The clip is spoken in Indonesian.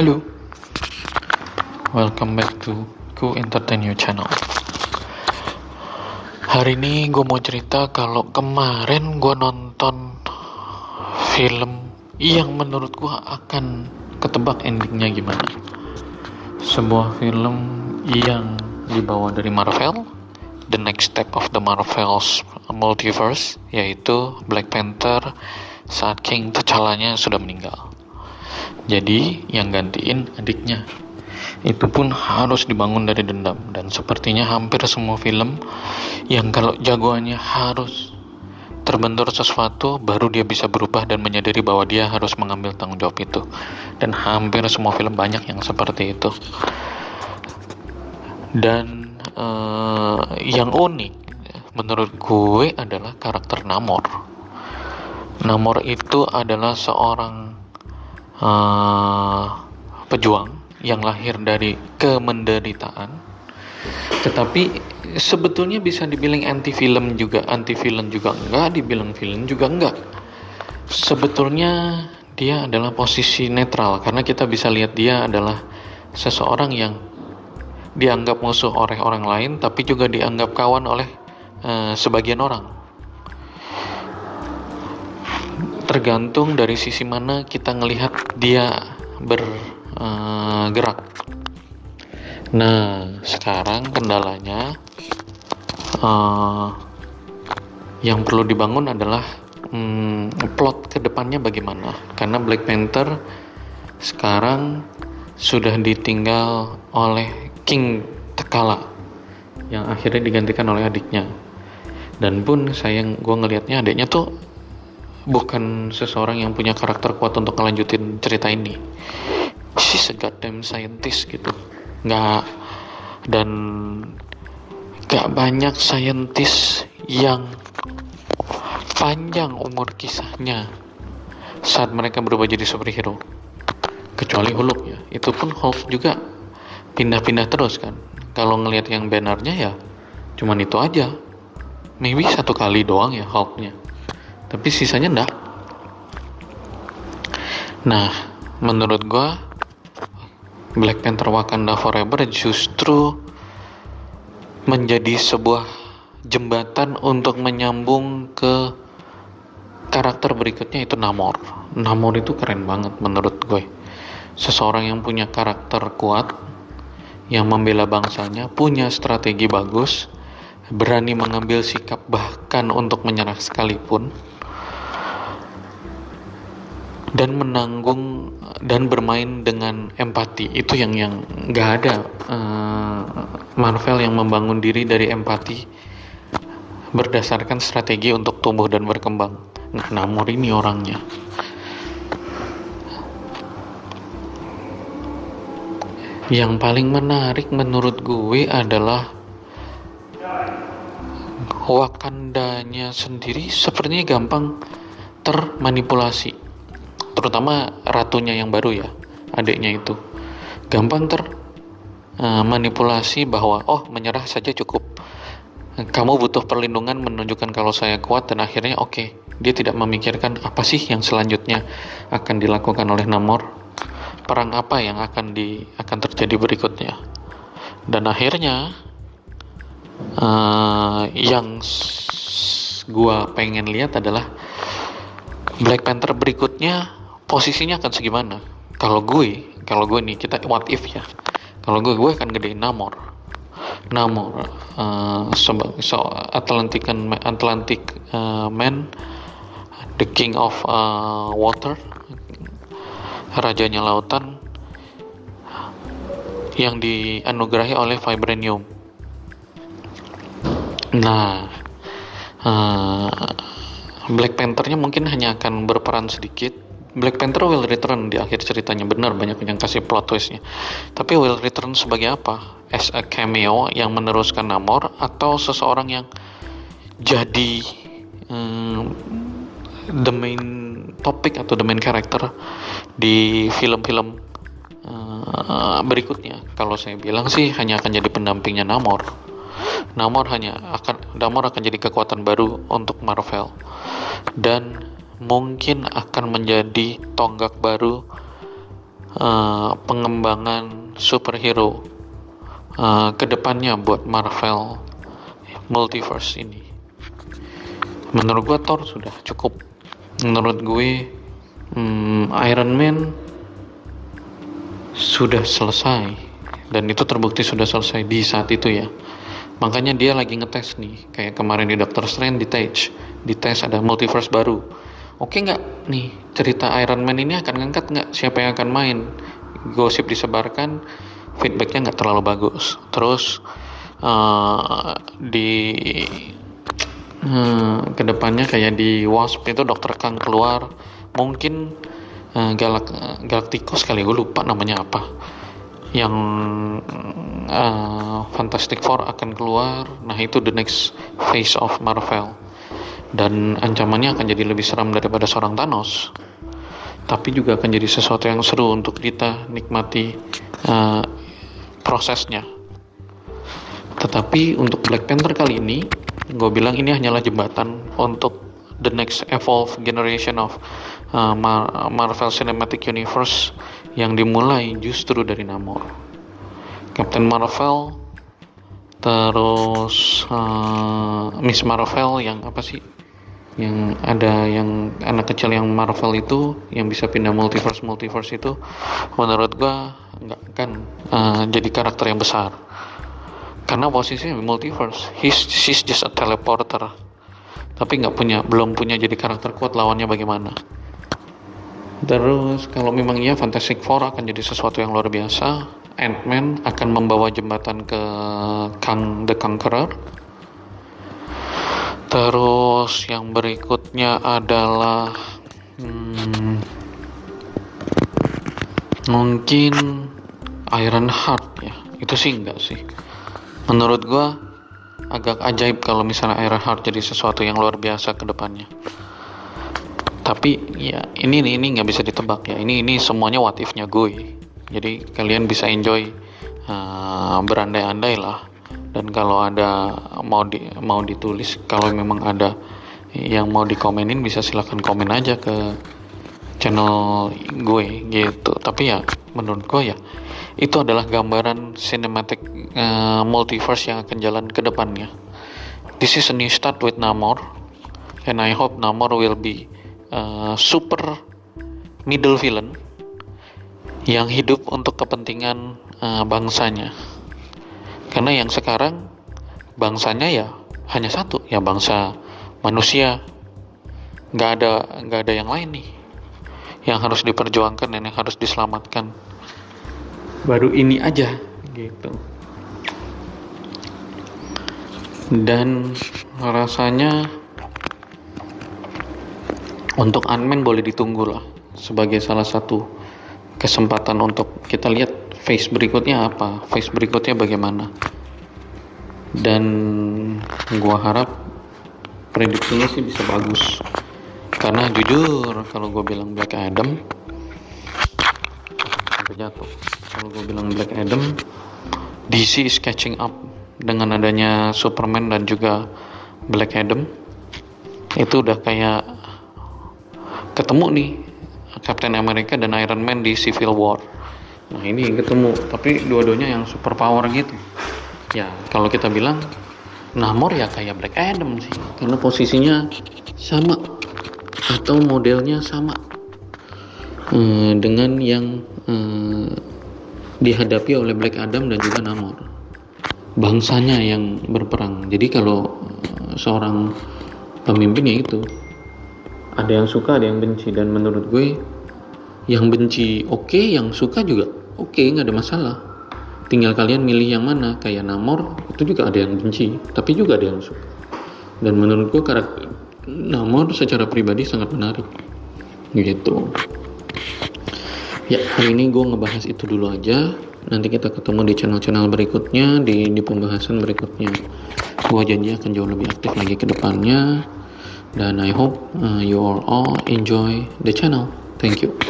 Halo, welcome back to Ku Entertain You Channel. Hari ini gue mau cerita kalau kemarin gue nonton film yang menurut gue akan ketebak endingnya gimana. Sebuah film yang dibawa dari Marvel, the next step of the Marvel's multiverse, yaitu Black Panther saat King T'Challa-nya sudah meninggal. Jadi yang gantiin adiknya. Itu pun harus dibangun dari dendam dan sepertinya hampir semua film yang kalau jagoannya harus terbentur sesuatu baru dia bisa berubah dan menyadari bahwa dia harus mengambil tanggung jawab itu. Dan hampir semua film banyak yang seperti itu. Dan uh, yang unik menurut gue adalah karakter Namor. Namor itu adalah seorang uh, pejuang yang lahir dari kemenderitaan. Tetapi sebetulnya bisa dibilang anti film juga anti film juga enggak dibilang film juga enggak. Sebetulnya dia adalah posisi netral karena kita bisa lihat dia adalah seseorang yang dianggap musuh oleh orang lain tapi juga dianggap kawan oleh uh, sebagian orang tergantung dari sisi mana kita ngelihat dia bergerak. nah, sekarang kendalanya uh, yang perlu dibangun adalah um, plot ke depannya bagaimana. Karena Black Panther sekarang sudah ditinggal oleh King T'Challa yang akhirnya digantikan oleh adiknya. Dan pun sayang gue ngelihatnya adiknya tuh bukan seseorang yang punya karakter kuat untuk ngelanjutin cerita ini. She's a goddamn scientist gitu. Nggak. Dan gak banyak scientist yang panjang umur kisahnya saat mereka berubah jadi superhero. Kecuali Hulk ya. Itu pun Hulk juga pindah-pindah terus kan. Kalau ngelihat yang bannernya ya cuman itu aja. Maybe satu kali doang ya Hulknya tapi sisanya enggak. Nah menurut gua Black Panther Wakanda Forever justru menjadi sebuah jembatan untuk menyambung ke karakter berikutnya itu Namor. Namor itu keren banget menurut gue. Seseorang yang punya karakter kuat yang membela bangsanya punya strategi bagus berani mengambil sikap bahkan untuk menyerah sekalipun dan menanggung dan bermain dengan empati. Itu yang yang nggak ada uh, Marvel yang membangun diri dari empati berdasarkan strategi untuk tumbuh dan berkembang. Nah, Namor ini orangnya. Yang paling menarik menurut gue adalah Wakandanya sendiri sepertinya gampang termanipulasi terutama ratunya yang baru ya adiknya itu. Gampang ter uh, manipulasi bahwa oh menyerah saja cukup. Kamu butuh perlindungan menunjukkan kalau saya kuat dan akhirnya oke. Okay, dia tidak memikirkan apa sih yang selanjutnya akan dilakukan oleh Namor perang apa yang akan di akan terjadi berikutnya. Dan akhirnya uh, yang gua pengen lihat adalah Black Panther berikutnya posisinya akan segimana? Kalau gue kalau gue nih kita what if ya? Kalau gue gue akan gedein Namor. Namor uh, so, so Atlantic Atlantic uh, man the king of uh, water rajanya lautan yang dianugerahi oleh vibranium. Nah uh, Black Panthernya mungkin hanya akan berperan sedikit Black Panther will return di akhir ceritanya. Benar banyak yang kasih plot twistnya. Tapi will return sebagai apa? As a cameo yang meneruskan Namor atau seseorang yang jadi um, the main topic atau the main character di film-film uh, berikutnya? Kalau saya bilang sih hanya akan jadi pendampingnya Namor. Namor hanya akan Namor akan jadi kekuatan baru untuk Marvel. Dan mungkin akan menjadi tonggak baru uh, pengembangan superhero uh, ke depannya buat Marvel Multiverse ini. Menurut gue Thor sudah cukup. Menurut gue um, Iron Man sudah selesai dan itu terbukti sudah selesai di saat itu ya makanya dia lagi ngetes nih kayak kemarin di Doctor Strange di tes di tes ada multiverse baru oke nggak? Nih cerita Iron Man ini akan ngangkat nggak? Siapa yang akan main? Gosip disebarkan feedbacknya nggak terlalu bagus. Terus uh, di uh, ke depannya kayak di Wasp itu Dokter Kang keluar. Mungkin uh, Galak Galacticos kali gue lupa namanya apa. Yang uh, Fantastic Four akan keluar. Nah itu the next phase of Marvel dan ancamannya akan jadi lebih seram daripada seorang Thanos tapi juga akan jadi sesuatu yang seru untuk kita nikmati uh, prosesnya tetapi untuk Black Panther kali ini gue bilang ini hanyalah jembatan untuk the next evolve generation of uh, Marvel Cinematic Universe yang dimulai justru dari Namor. Captain Marvel, terus uh, Miss Marvel yang apa sih? Yang ada yang anak kecil yang Marvel itu yang bisa pindah multiverse multiverse itu, menurut gua nggak kan uh, jadi karakter yang besar. Karena posisinya multiverse, he's she's just a teleporter. Tapi nggak punya belum punya jadi karakter kuat lawannya bagaimana. Terus kalau memang iya Fantastic Four akan jadi sesuatu yang luar biasa. Ant-Man akan membawa jembatan ke Kang the Conqueror terus yang berikutnya adalah hmm, mungkin Iron Heart ya itu sih enggak sih menurut gua agak ajaib kalau misalnya Ironheart jadi sesuatu yang luar biasa ke depannya. Tapi ya ini ini nggak bisa ditebak ya. Ini ini semuanya what if-nya gue. Jadi kalian bisa enjoy uh, berandai-andai lah. Dan kalau ada mau di mau ditulis kalau memang ada yang mau dikomenin bisa silahkan komen aja ke channel gue gitu. Tapi ya menurut gue ya itu adalah gambaran cinematic uh, multiverse yang akan jalan ke depannya. This is a new start with Namor, and I hope Namor will be uh, super middle villain yang hidup untuk kepentingan uh, bangsanya. Karena yang sekarang bangsanya ya hanya satu, ya bangsa manusia. Nggak ada nggak ada yang lain nih yang harus diperjuangkan dan yang harus diselamatkan baru ini aja gitu dan rasanya untuk Unman boleh ditunggu lah sebagai salah satu kesempatan untuk kita lihat face berikutnya apa face berikutnya bagaimana. Dan gua harap prediksinya sih bisa bagus. Karena jujur kalau gue bilang Black Adam sampai jatuh. Kalau gue bilang Black Adam DC is catching up dengan adanya Superman dan juga Black Adam. Itu udah kayak ketemu nih Captain America dan Iron Man di Civil War. Nah ini ketemu tapi dua-duanya yang super power gitu. Ya kalau kita bilang Namor ya kayak Black Adam sih. Karena posisinya sama atau modelnya sama. Hmm, dengan yang hmm, dihadapi oleh Black Adam dan juga Namor. Bangsanya yang berperang. Jadi kalau eh, seorang pemimpin ya itu ada yang suka ada yang benci dan menurut gue yang benci oke okay, yang suka juga oke okay, nggak ada masalah tinggal kalian milih yang mana kayak Namor itu juga ada yang benci tapi juga ada yang suka dan menurut gue karakter Namor secara pribadi sangat menarik gitu Ya, hari ini gue ngebahas itu dulu aja. Nanti kita ketemu di channel-channel berikutnya, di, di pembahasan berikutnya. Gue janji akan jauh lebih aktif lagi ke depannya. Dan I hope uh, you all enjoy the channel. Thank you.